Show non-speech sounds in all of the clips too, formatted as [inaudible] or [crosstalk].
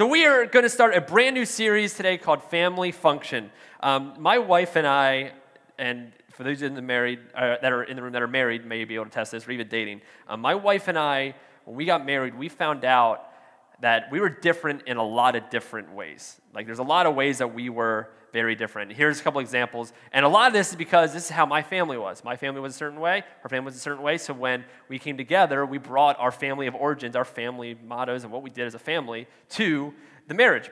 So, we are going to start a brand new series today called Family Function. Um, my wife and I, and for those in the married, uh, that are in the room that are married, may be able to test this, or even dating, um, my wife and I, when we got married, we found out that we were different in a lot of different ways. Like, there's a lot of ways that we were very different. Here's a couple examples. And a lot of this is because this is how my family was. My family was a certain way, her family was a certain way. So when we came together, we brought our family of origins, our family mottos, and what we did as a family to the marriage.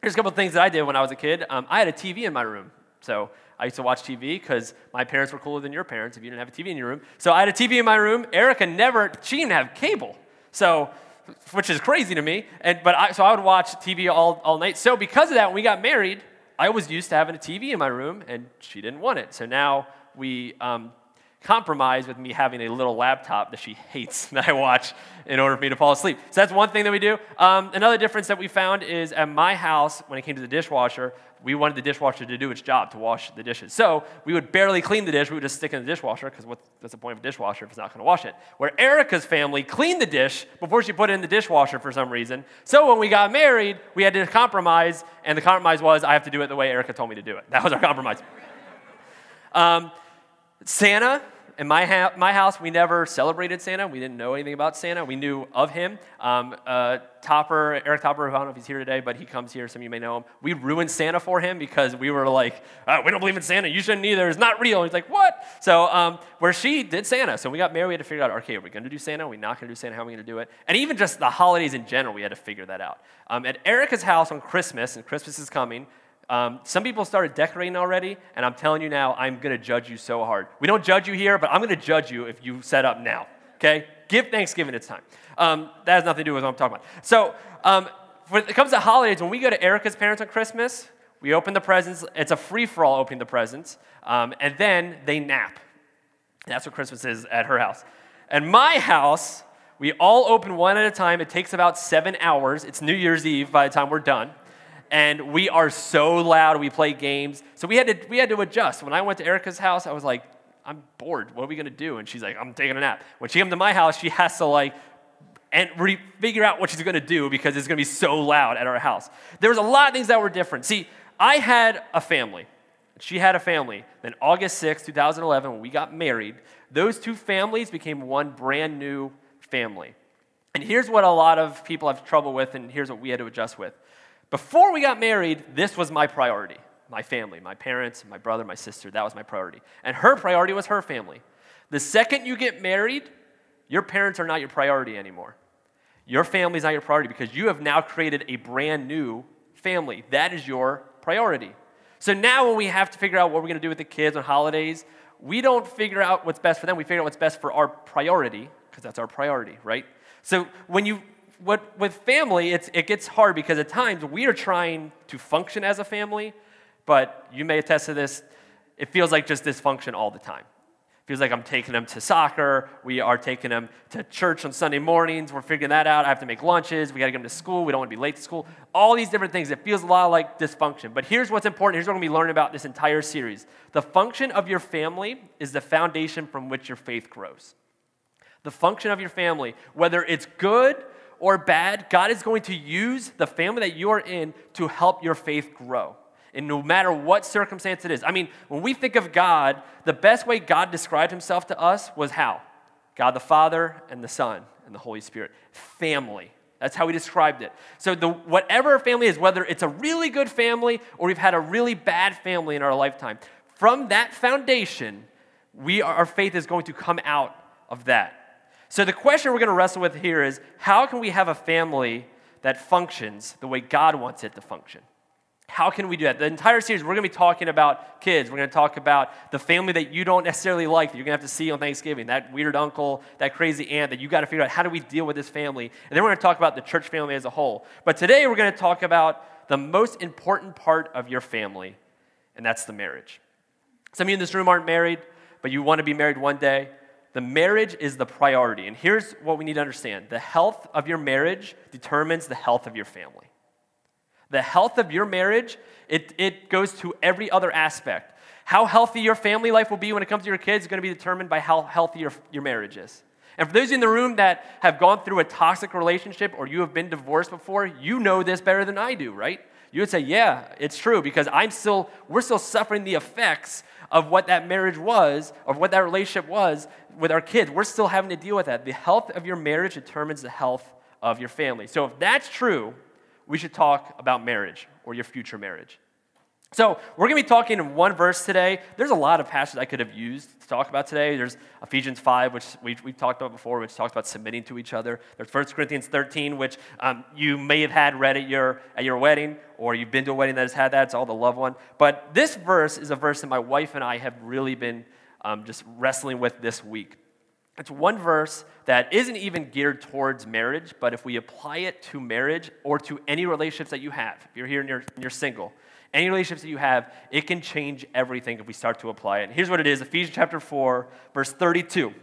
Here's a couple things that I did when I was a kid. Um, I had a TV in my room. So I used to watch TV because my parents were cooler than your parents if you didn't have a TV in your room. So I had a TV in my room. Erica never, she didn't have cable. So which is crazy to me. And, but I, so I would watch TV all, all night. So because of that, when we got married, I was used to having a TV in my room, and she didn't want it. So now we um, compromise with me having a little laptop that she hates [laughs] that I watch in order for me to fall asleep. So that's one thing that we do. Um, another difference that we found is at my house, when it came to the dishwasher, we wanted the dishwasher to do its job to wash the dishes. So we would barely clean the dish. We would just stick it in the dishwasher because what's the point of a dishwasher if it's not going to wash it? Where Erica's family cleaned the dish before she put it in the dishwasher for some reason. So when we got married, we had to compromise, and the compromise was I have to do it the way Erica told me to do it. That was our compromise. Um, Santa, in my, ha- my house, we never celebrated Santa. We didn't know anything about Santa. We knew of him. Um, uh, Topper, Eric Topper, I don't know if he's here today, but he comes here. Some of you may know him. We ruined Santa for him because we were like, oh, we don't believe in Santa. You shouldn't either. It's not real. He's like, what? So, um, where she did Santa. So we got married, we had to figure out, okay, are we going to do Santa? Are we not going to do Santa? How are we going to do it? And even just the holidays in general, we had to figure that out. Um, at Erica's house on Christmas, and Christmas is coming, um, some people started decorating already, and I'm telling you now, I'm going to judge you so hard. We don't judge you here, but I'm going to judge you if you set up now, okay? Give Thanksgiving its time. Um, that has nothing to do with what I'm talking about. So, um, when it comes to holidays, when we go to Erica's parents on Christmas, we open the presents. It's a free for all opening the presents, um, and then they nap. That's what Christmas is at her house. At my house, we all open one at a time. It takes about seven hours. It's New Year's Eve by the time we're done and we are so loud. We play games, so we had to we had to adjust. When I went to Erica's house, I was like, I'm bored. What are we gonna do? And she's like, I'm taking a nap. When she comes to my house, she has to like and re- figure out what she's gonna do because it's gonna be so loud at our house. There was a lot of things that were different. See, I had a family. She had a family. Then August 6, 2011, when we got married, those two families became one brand new family. And here's what a lot of people have trouble with, and here's what we had to adjust with. Before we got married, this was my priority my family, my parents, my brother, my sister. That was my priority. And her priority was her family. The second you get married, your parents are not your priority anymore. Your family is not your priority because you have now created a brand new family. That is your priority. So now, when we have to figure out what we're going to do with the kids on holidays, we don't figure out what's best for them. We figure out what's best for our priority because that's our priority, right? So when you what, with family, it's, it gets hard because at times we are trying to function as a family, but you may attest to this, it feels like just dysfunction all the time. It feels like I'm taking them to soccer, we are taking them to church on Sunday mornings, we're figuring that out. I have to make lunches, we gotta get them to school, we don't wanna be late to school. All these different things, it feels a lot like dysfunction. But here's what's important, here's what we're gonna be learning about this entire series. The function of your family is the foundation from which your faith grows. The function of your family, whether it's good or bad, God is going to use the family that you are in to help your faith grow. And no matter what circumstance it is. I mean, when we think of God, the best way God described himself to us was how? God the Father and the Son and the Holy Spirit. Family. That's how he described it. So, the, whatever family is, whether it's a really good family or we've had a really bad family in our lifetime, from that foundation, we, our faith is going to come out of that. So, the question we're going to wrestle with here is how can we have a family that functions the way God wants it to function? How can we do that? The entire series, we're going to be talking about kids. We're going to talk about the family that you don't necessarily like, that you're going to have to see on Thanksgiving, that weird uncle, that crazy aunt that you got to figure out how do we deal with this family. And then we're going to talk about the church family as a whole. But today, we're going to talk about the most important part of your family, and that's the marriage. Some of you in this room aren't married, but you want to be married one day. The marriage is the priority. And here's what we need to understand the health of your marriage determines the health of your family. The health of your marriage, it, it goes to every other aspect. How healthy your family life will be when it comes to your kids is going to be determined by how healthy your, your marriage is. And for those in the room that have gone through a toxic relationship or you have been divorced before, you know this better than I do, right? You would say, yeah, it's true because I'm still, we're still suffering the effects of what that marriage was, of what that relationship was with our kids. We're still having to deal with that. The health of your marriage determines the health of your family. So if that's true, we should talk about marriage or your future marriage. So, we're going to be talking in one verse today. There's a lot of passages I could have used to talk about today. There's Ephesians 5, which we've, we've talked about before, which talks about submitting to each other. There's 1 Corinthians 13, which um, you may have had read at your, at your wedding, or you've been to a wedding that has had that. It's all the loved one. But this verse is a verse that my wife and I have really been um, just wrestling with this week. It's one verse that isn't even geared towards marriage, but if we apply it to marriage or to any relationships that you have, if you're here and you're, and you're single, any relationships that you have, it can change everything if we start to apply it. And here's what it is Ephesians chapter 4, verse 32.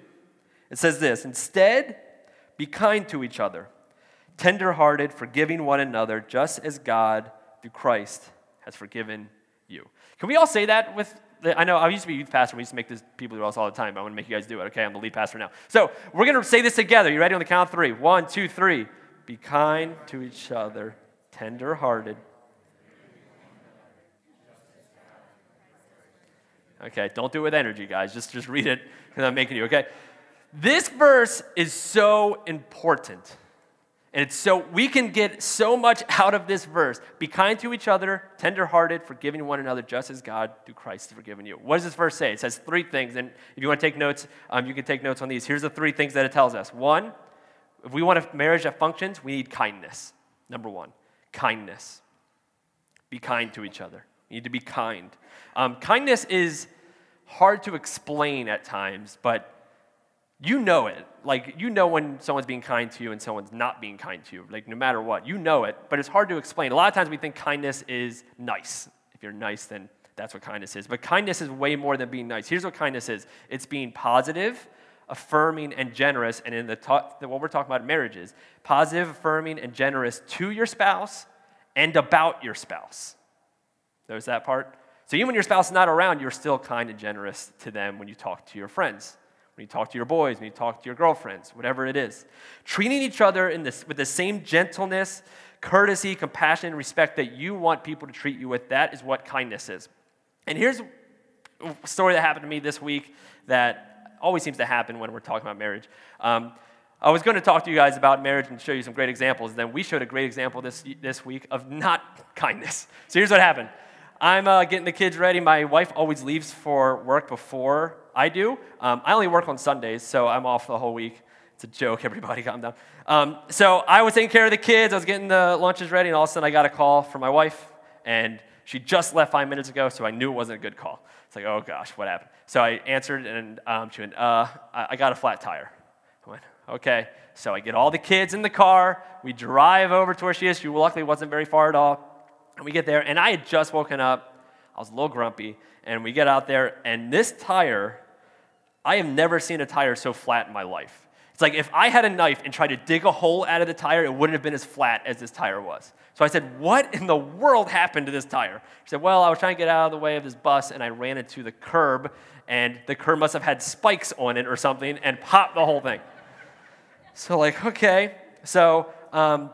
It says this Instead, be kind to each other, tenderhearted, forgiving one another, just as God, through Christ, has forgiven you. Can we all say that with I know I used to be youth pastor. We used to make this people do this all the time. I want to make you guys do it. Okay, I'm the lead pastor now. So we're to say this together. You ready on the count of three? One, two, three. Be kind to each other, tenderhearted, Okay, don't do it with energy, guys. Just, just read it because I'm making you, okay? This verse is so important. And it's so, we can get so much out of this verse. Be kind to each other, tenderhearted, forgiving one another, just as God, through Christ, has forgiven you. What does this verse say? It says three things. And if you want to take notes, um, you can take notes on these. Here's the three things that it tells us. One, if we want a marriage that functions, we need kindness. Number one, kindness. Be kind to each other. We need to be kind. Um, kindness is hard to explain at times, but you know it. Like, you know when someone's being kind to you and someone's not being kind to you. Like, no matter what, you know it, but it's hard to explain. A lot of times we think kindness is nice. If you're nice, then that's what kindness is. But kindness is way more than being nice. Here's what kindness is it's being positive, affirming, and generous. And in the talk, what we're talking about in marriage is positive, affirming, and generous to your spouse and about your spouse. There's that part. So even when your spouse is not around, you're still kind and generous to them when you talk to your friends, when you talk to your boys, when you talk to your girlfriends, whatever it is. Treating each other in this, with the same gentleness, courtesy, compassion, and respect that you want people to treat you with, that is what kindness is. And here's a story that happened to me this week that always seems to happen when we're talking about marriage. Um, I was going to talk to you guys about marriage and show you some great examples. Then we showed a great example this, this week of not [laughs] kindness. So here's what happened. I'm uh, getting the kids ready. My wife always leaves for work before I do. Um, I only work on Sundays, so I'm off the whole week. It's a joke, [laughs] everybody, calm down. Um, so I was taking care of the kids. I was getting the lunches ready, and all of a sudden I got a call from my wife, and she just left five minutes ago, so I knew it wasn't a good call. It's like, oh gosh, what happened? So I answered, and um, she went, uh, I, I got a flat tire. I went, okay. So I get all the kids in the car. We drive over to where she is. She luckily wasn't very far at all. And we get there, and I had just woken up. I was a little grumpy, and we get out there, and this tire, I have never seen a tire so flat in my life. It's like if I had a knife and tried to dig a hole out of the tire, it wouldn't have been as flat as this tire was. So I said, What in the world happened to this tire? She said, Well, I was trying to get out of the way of this bus, and I ran into the curb, and the curb must have had spikes on it or something, and popped the whole thing. So, like, okay. So, um,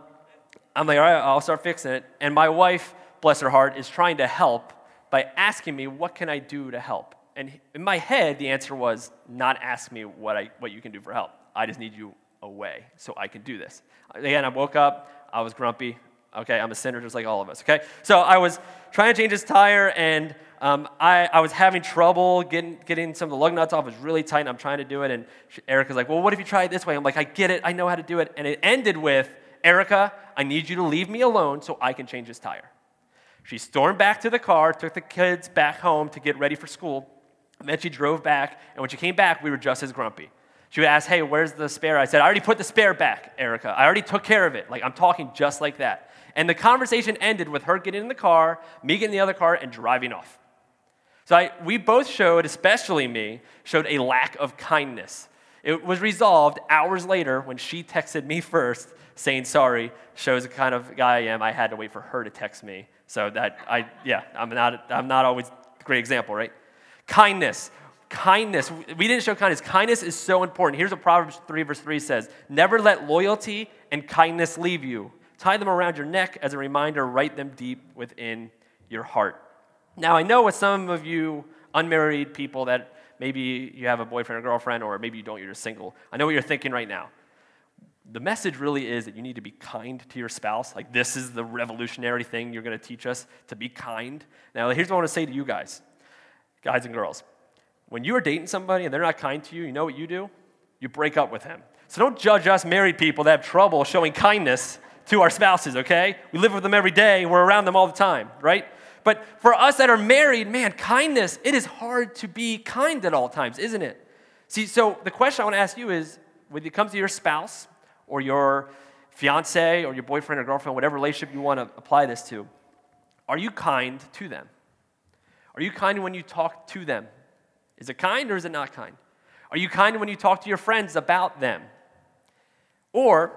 I'm like, all right, I'll start fixing it. And my wife, bless her heart, is trying to help by asking me, what can I do to help? And in my head, the answer was, not ask me what, I, what you can do for help. I just need you away so I can do this. Again, I woke up, I was grumpy. Okay, I'm a sinner just like all of us, okay? So I was trying to change his tire, and um, I, I was having trouble getting, getting some of the lug nuts off. It was really tight, and I'm trying to do it. And Erica's like, well, what if you try it this way? I'm like, I get it. I know how to do it. And it ended with, Erica, I need you to leave me alone so I can change his tire. She stormed back to the car, took the kids back home to get ready for school, and then she drove back. And when she came back, we were just as grumpy. She would ask, Hey, where's the spare? I said, I already put the spare back, Erica. I already took care of it. Like, I'm talking just like that. And the conversation ended with her getting in the car, me getting in the other car, and driving off. So I, we both showed, especially me, showed a lack of kindness. It was resolved hours later when she texted me first saying sorry shows the kind of guy I am. I had to wait for her to text me. So that I, yeah, I'm not, I'm not always a great example, right? Kindness. kindness. We didn't show kindness. Kindness is so important. Here's what Proverbs 3, verse 3 says Never let loyalty and kindness leave you. Tie them around your neck as a reminder, write them deep within your heart. Now, I know with some of you unmarried people that maybe you have a boyfriend or girlfriend, or maybe you don't, you're just single. I know what you're thinking right now. The message really is that you need to be kind to your spouse. Like, this is the revolutionary thing you're going to teach us to be kind. Now, here's what I want to say to you guys, guys and girls. When you are dating somebody and they're not kind to you, you know what you do? You break up with him. So don't judge us married people that have trouble showing kindness to our spouses, okay? We live with them every day, we're around them all the time, right? But for us that are married, man, kindness, it is hard to be kind at all times, isn't it? See, so the question I want to ask you is when it comes to your spouse or your fiance or your boyfriend or girlfriend, whatever relationship you want to apply this to, are you kind to them? Are you kind when you talk to them? Is it kind or is it not kind? Are you kind when you talk to your friends about them? Or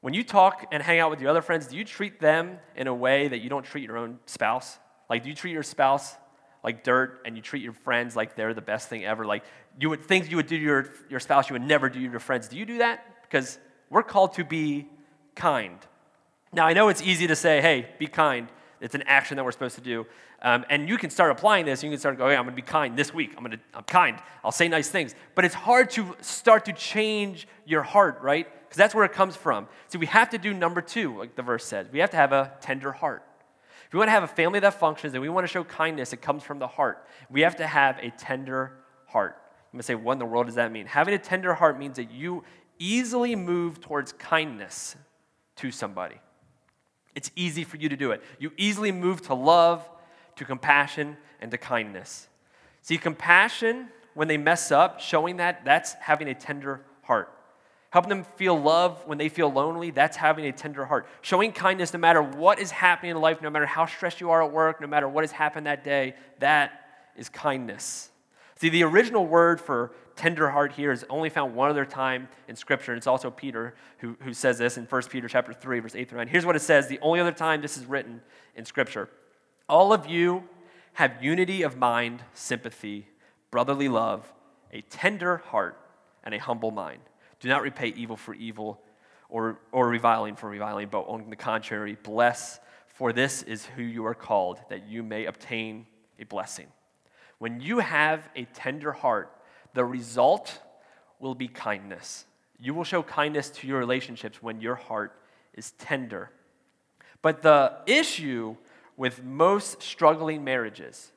when you talk and hang out with your other friends, do you treat them in a way that you don't treat your own spouse? Like, do you treat your spouse like dirt and you treat your friends like they're the best thing ever? Like, you would things you would do your, your spouse, you would never do your friends. Do you do that? Because we're called to be kind. Now, I know it's easy to say, hey, be kind. It's an action that we're supposed to do. Um, and you can start applying this. You can start going, hey, I'm going to be kind this week. I'm going to, I'm kind. I'll say nice things. But it's hard to start to change your heart, right? Because that's where it comes from. So we have to do number two, like the verse says. We have to have a tender heart. If we want to have a family that functions and we want to show kindness, it comes from the heart. We have to have a tender heart. I'm going to say, what in the world does that mean? Having a tender heart means that you easily move towards kindness to somebody. It's easy for you to do it. You easily move to love, to compassion, and to kindness. See, compassion, when they mess up, showing that, that's having a tender heart. Helping them feel love when they feel lonely, that's having a tender heart. Showing kindness no matter what is happening in life, no matter how stressed you are at work, no matter what has happened that day, that is kindness. See, the original word for tender heart here is only found one other time in Scripture, and it's also Peter who, who says this in 1 Peter chapter 3, verse 8 through 9. Here's what it says, the only other time this is written in Scripture. All of you have unity of mind, sympathy, brotherly love, a tender heart, and a humble mind. Do not repay evil for evil or, or reviling for reviling, but on the contrary, bless, for this is who you are called, that you may obtain a blessing. When you have a tender heart, the result will be kindness. You will show kindness to your relationships when your heart is tender. But the issue with most struggling marriages,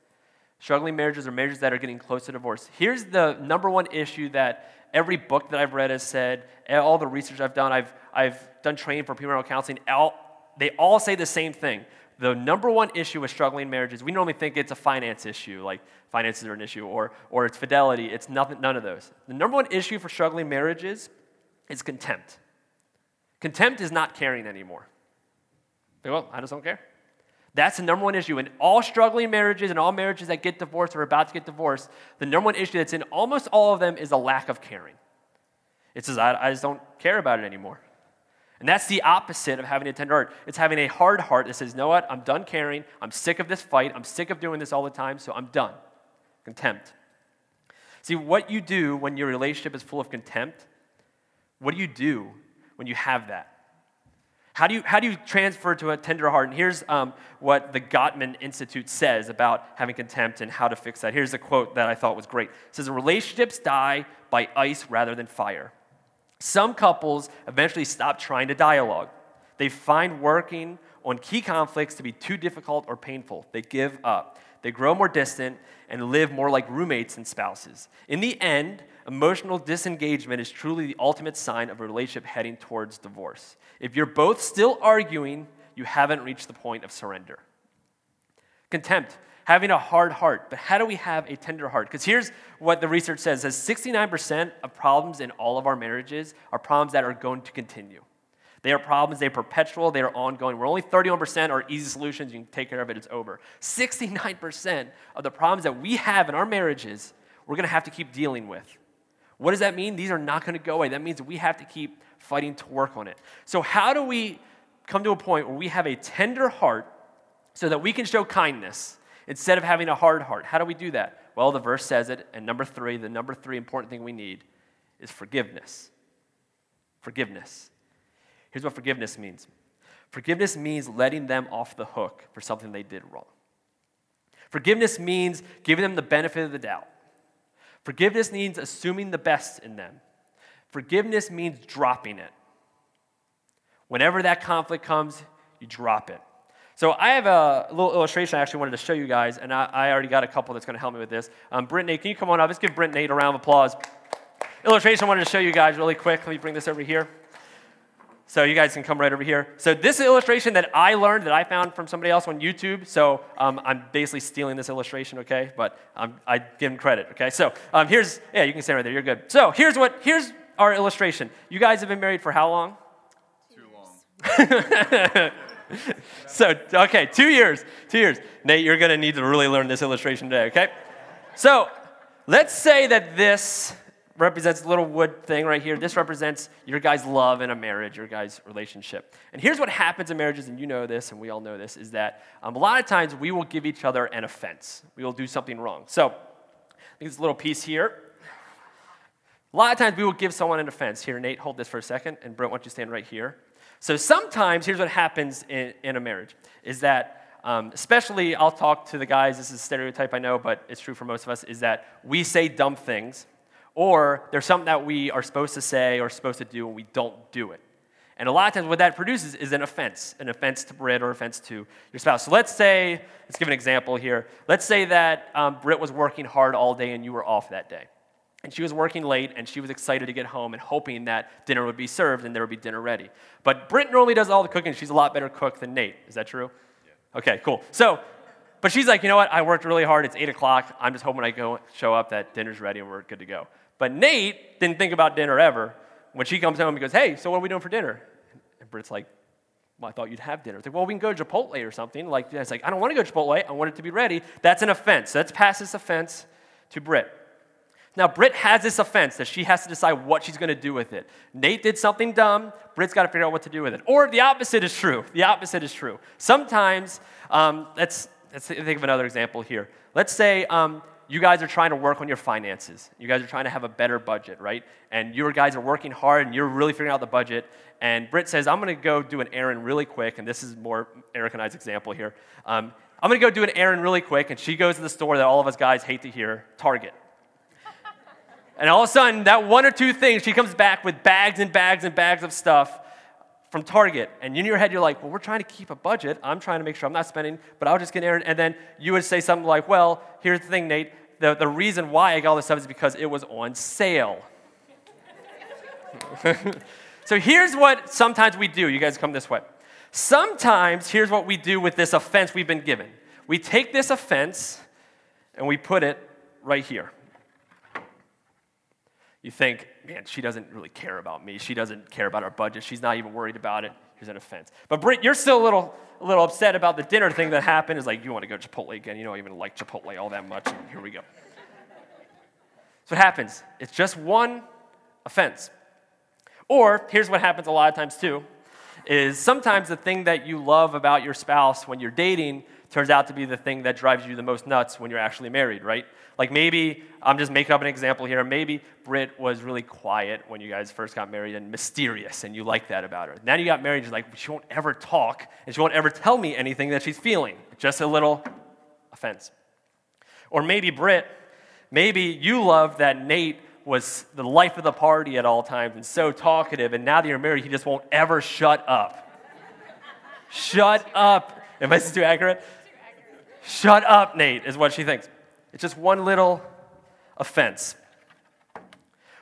struggling marriages or marriages that are getting close to divorce, here's the number one issue that every book that I've read has said, all the research I've done, I've, I've done training for premarital counseling, all, they all say the same thing the number one issue with struggling marriages, we normally think it's a finance issue, like finances are an issue, or, or it's fidelity. It's nothing, none of those. The number one issue for struggling marriages is contempt. Contempt is not caring anymore. well, I just don't care. That's the number one issue. In all struggling marriages and all marriages that get divorced or are about to get divorced, the number one issue that's in almost all of them is a lack of caring. It says, I, I just don't care about it anymore. And that's the opposite of having a tender heart. It's having a hard heart that says, you know what? I'm done caring. I'm sick of this fight. I'm sick of doing this all the time, so I'm done. Contempt. See, what you do when your relationship is full of contempt, what do you do when you have that? How do you, how do you transfer to a tender heart? And here's um, what the Gottman Institute says about having contempt and how to fix that. Here's a quote that I thought was great. It says, Relationships die by ice rather than fire. Some couples eventually stop trying to dialogue. They find working on key conflicts to be too difficult or painful. They give up. They grow more distant and live more like roommates and spouses. In the end, emotional disengagement is truly the ultimate sign of a relationship heading towards divorce. If you're both still arguing, you haven't reached the point of surrender. Contempt having a hard heart. But how do we have a tender heart? Because here's what the research says says 69% of problems in all of our marriages are problems that are going to continue. They are problems, they are perpetual, they are ongoing. We're only 31% are easy solutions, you can take care of it, it's over. 69% of the problems that we have in our marriages, we're gonna have to keep dealing with. What does that mean? These are not gonna go away. That means we have to keep fighting to work on it. So, how do we come to a point where we have a tender heart so that we can show kindness instead of having a hard heart. How do we do that? Well, the verse says it. And number three, the number three important thing we need is forgiveness. Forgiveness. Here's what forgiveness means forgiveness means letting them off the hook for something they did wrong. Forgiveness means giving them the benefit of the doubt. Forgiveness means assuming the best in them. Forgiveness means dropping it. Whenever that conflict comes, you drop it. So I have a little illustration I actually wanted to show you guys, and I, I already got a couple that's going to help me with this. Um, Brittany, can you come on up? Let's give Brittany a round of applause. Illustration I wanted to show you guys really quick. Let me bring this over here. So you guys can come right over here. So this illustration that I learned that I found from somebody else on YouTube. So um, I'm basically stealing this illustration, okay? But um, I give him credit, okay? So um, here's yeah, you can stand right there. You're good. So here's what here's our illustration. You guys have been married for how long? Too long. [laughs] [laughs] so, okay, two years. Two years. Nate, you're to need to really learn this illustration today, okay? So, let's say that this represents a little wood thing right here. This represents your guys' love in a marriage, your guys' relationship. And here's what happens in marriages, and you know this, and we all know this, is that um, a lot of times we will give each other an offense. We will do something wrong. So, I think this little piece here. A lot of times we will give someone an offense. Here, Nate, hold this for a second, and Brent, why don't you stand right here? So sometimes, here's what happens in, in a marriage is that, um, especially I'll talk to the guys, this is a stereotype I know, but it's true for most of us, is that we say dumb things, or there's something that we are supposed to say or supposed to do and we don't do it. And a lot of times, what that produces is an offense, an offense to Brit or offense to your spouse. So let's say, let's give an example here. Let's say that um, Brit was working hard all day and you were off that day. And she was working late and she was excited to get home and hoping that dinner would be served and there would be dinner ready. But Britt normally does all the cooking. She's a lot better cook than Nate. Is that true? Yeah. Okay, cool. So, but she's like, you know what? I worked really hard. It's 8 o'clock. I'm just hoping I go show up that dinner's ready and we're good to go. But Nate didn't think about dinner ever. When she comes home, he goes, hey, so what are we doing for dinner? And Britt's like, well, I thought you'd have dinner. It's like, well, we can go to Chipotle or something. Like, it's like, I don't want to go to Chipotle. I want it to be ready. That's an offense. Let's pass this offense to Britt. Now, Britt has this offense that she has to decide what she's going to do with it. Nate did something dumb. Britt's got to figure out what to do with it. Or the opposite is true. The opposite is true. Sometimes, um, let's, let's think of another example here. Let's say um, you guys are trying to work on your finances. You guys are trying to have a better budget, right? And your guys are working hard and you're really figuring out the budget. And Britt says, I'm going to go do an errand really quick. And this is more Erica and I's example here. Um, I'm going to go do an errand really quick. And she goes to the store that all of us guys hate to hear Target. And all of a sudden, that one or two things, she comes back with bags and bags and bags of stuff from Target. And in your head, you're like, well, we're trying to keep a budget. I'm trying to make sure I'm not spending, but I'll just get errand. And then you would say something like, well, here's the thing, Nate. The, the reason why I got all this stuff is because it was on sale. [laughs] so here's what sometimes we do. You guys come this way. Sometimes, here's what we do with this offense we've been given. We take this offense and we put it right here you think, man, she doesn't really care about me. She doesn't care about our budget. She's not even worried about it. Here's an offense. But Britt, you're still a little, a little upset about the dinner thing that happened. Is like, you want to go to Chipotle again. You don't even like Chipotle all that much. And here we go. So what happens. It's just one offense. Or here's what happens a lot of times too is sometimes the thing that you love about your spouse when you're dating turns out to be the thing that drives you the most nuts when you're actually married, right? Like maybe, I'm just making up an example here, maybe Britt was really quiet when you guys first got married and mysterious, and you like that about her. Now you got married, she's like, she won't ever talk, and she won't ever tell me anything that she's feeling. Just a little offense. Or maybe Britt, maybe you love that Nate was the life of the party at all times and so talkative, and now that you're married, he just won't ever shut up. [laughs] shut up. Am I too accurate? Shut up, Nate, is what she thinks. It's just one little offense.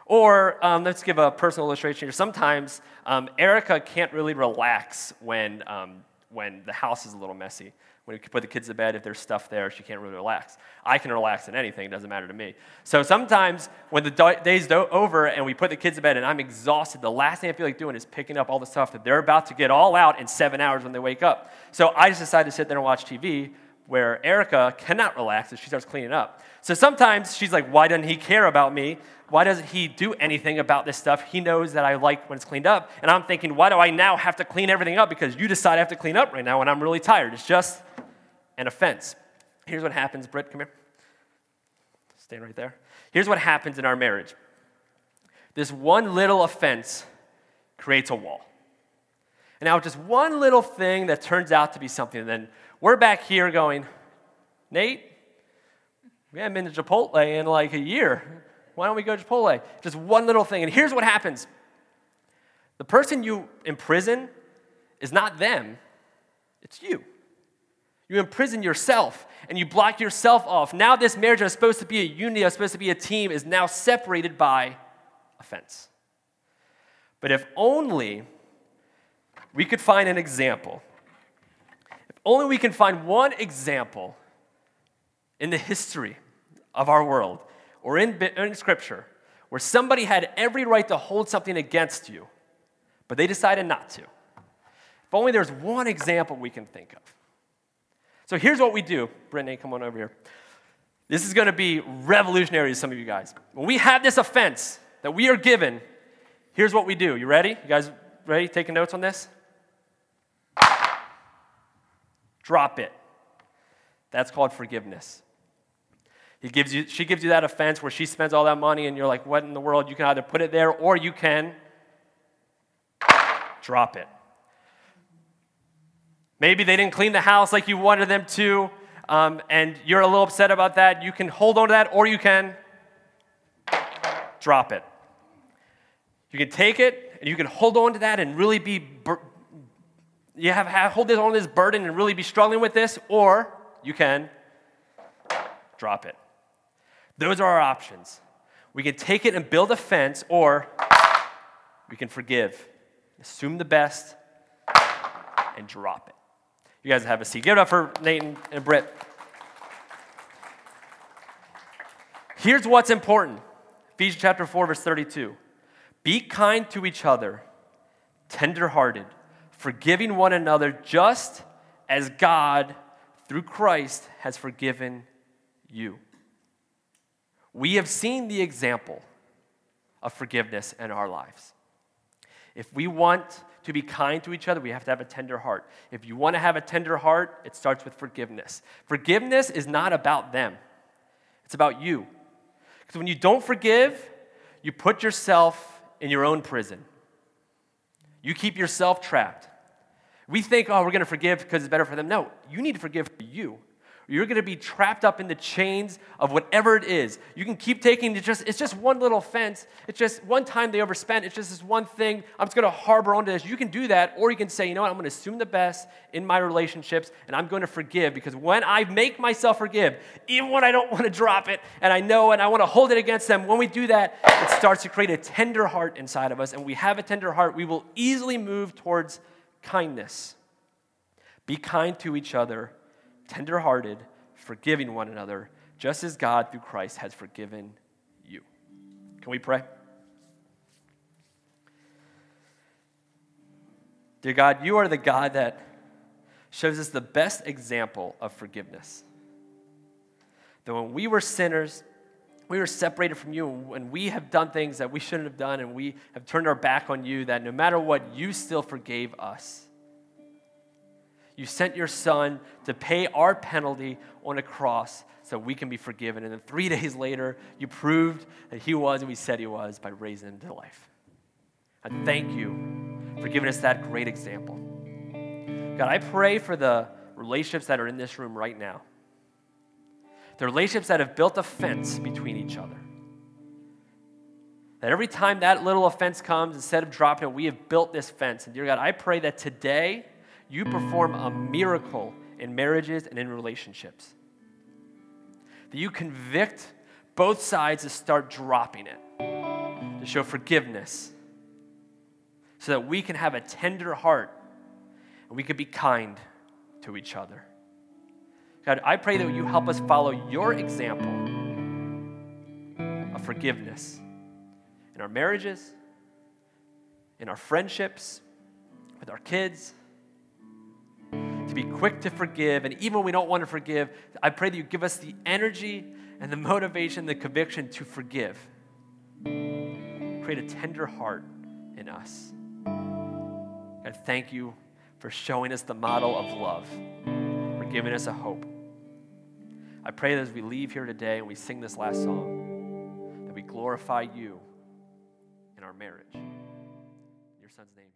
Or um, let's give a personal illustration here. Sometimes um, Erica can't really relax when, um, when the house is a little messy. When you put the kids to bed, if there's stuff there, she can't really relax. I can relax in anything, it doesn't matter to me. So sometimes when the day's over and we put the kids to bed and I'm exhausted, the last thing I feel like doing is picking up all the stuff that they're about to get all out in seven hours when they wake up. So I just decide to sit there and watch TV where Erica cannot relax as she starts cleaning up. So sometimes she's like, Why doesn't he care about me? Why doesn't he do anything about this stuff? He knows that I like when it's cleaned up. And I'm thinking, Why do I now have to clean everything up? Because you decide I have to clean up right now when I'm really tired. It's just an offense. Here's what happens, Britt, come here. Stand right there. Here's what happens in our marriage this one little offense creates a wall. And now, just one little thing that turns out to be something, and then we're back here going, Nate, we haven't been to Chipotle in like a year. Why don't we go to Chipotle? Just one little thing. And here's what happens the person you imprison is not them, it's you. You imprison yourself and you block yourself off. Now, this marriage that was supposed to be a unity, was supposed to be a team, is now separated by offense. But if only we could find an example, if only we can find one example in the history of our world or in, in Scripture where somebody had every right to hold something against you, but they decided not to. If only there's one example we can think of. So here's what we do. Brittany, come on over here. This is going to be revolutionary to some of you guys. When we have this offense that we are given, here's what we do. You ready? You guys ready? Taking notes on this? Drop it. That's called forgiveness. He gives you, she gives you that offense where she spends all that money and you're like, what in the world? You can either put it there or you can drop it. Maybe they didn't clean the house like you wanted them to, um, and you're a little upset about that. You can hold on to that or you can drop it. You can take it and you can hold on to that and really be, you have, have hold this on this burden and really be struggling with this, or you can drop it. Those are our options. We can take it and build a fence, or we can forgive, assume the best, and drop it. You guys have a seat. Give it up for Nate and Britt. Here's what's important Ephesians chapter 4, verse 32. Be kind to each other, tenderhearted, forgiving one another, just as God, through Christ, has forgiven you. We have seen the example of forgiveness in our lives. If we want to be kind to each other, we have to have a tender heart. If you want to have a tender heart, it starts with forgiveness. Forgiveness is not about them, it's about you. Because when you don't forgive, you put yourself in your own prison. You keep yourself trapped. We think, oh, we're going to forgive because it's better for them. No, you need to forgive for you you're going to be trapped up in the chains of whatever it is. You can keep taking it just it's just one little offense. It's just one time they overspent. It's just this one thing. I'm just going to harbor onto this. You can do that or you can say, "You know what? I'm going to assume the best in my relationships and I'm going to forgive because when I make myself forgive, even when I don't want to drop it and I know and I want to hold it against them, when we do that, it starts to create a tender heart inside of us and we have a tender heart, we will easily move towards kindness. Be kind to each other tenderhearted, forgiving one another, just as God through Christ has forgiven you. Can we pray? Dear God, you are the God that shows us the best example of forgiveness. That when we were sinners, we were separated from you, and we have done things that we shouldn't have done, and we have turned our back on you, that no matter what, you still forgave us. You sent your son to pay our penalty on a cross so we can be forgiven. And then three [laughs] days later, you proved that he was and we said he was by raising him to life. I thank you for giving us that great example. God, I pray for the relationships that are in this room right now. The relationships that have built a fence between each other. That every time that little offense comes, instead of dropping it, we have built this fence. And dear God, I pray that today, you perform a miracle in marriages and in relationships. That you convict both sides to start dropping it, to show forgiveness, so that we can have a tender heart and we can be kind to each other. God, I pray that you help us follow your example of forgiveness in our marriages, in our friendships, with our kids to be quick to forgive. And even when we don't want to forgive, I pray that you give us the energy and the motivation, the conviction to forgive. Create a tender heart in us. God, thank you for showing us the model of love, giving us a hope. I pray that as we leave here today and we sing this last song, that we glorify you in our marriage. In your son's name.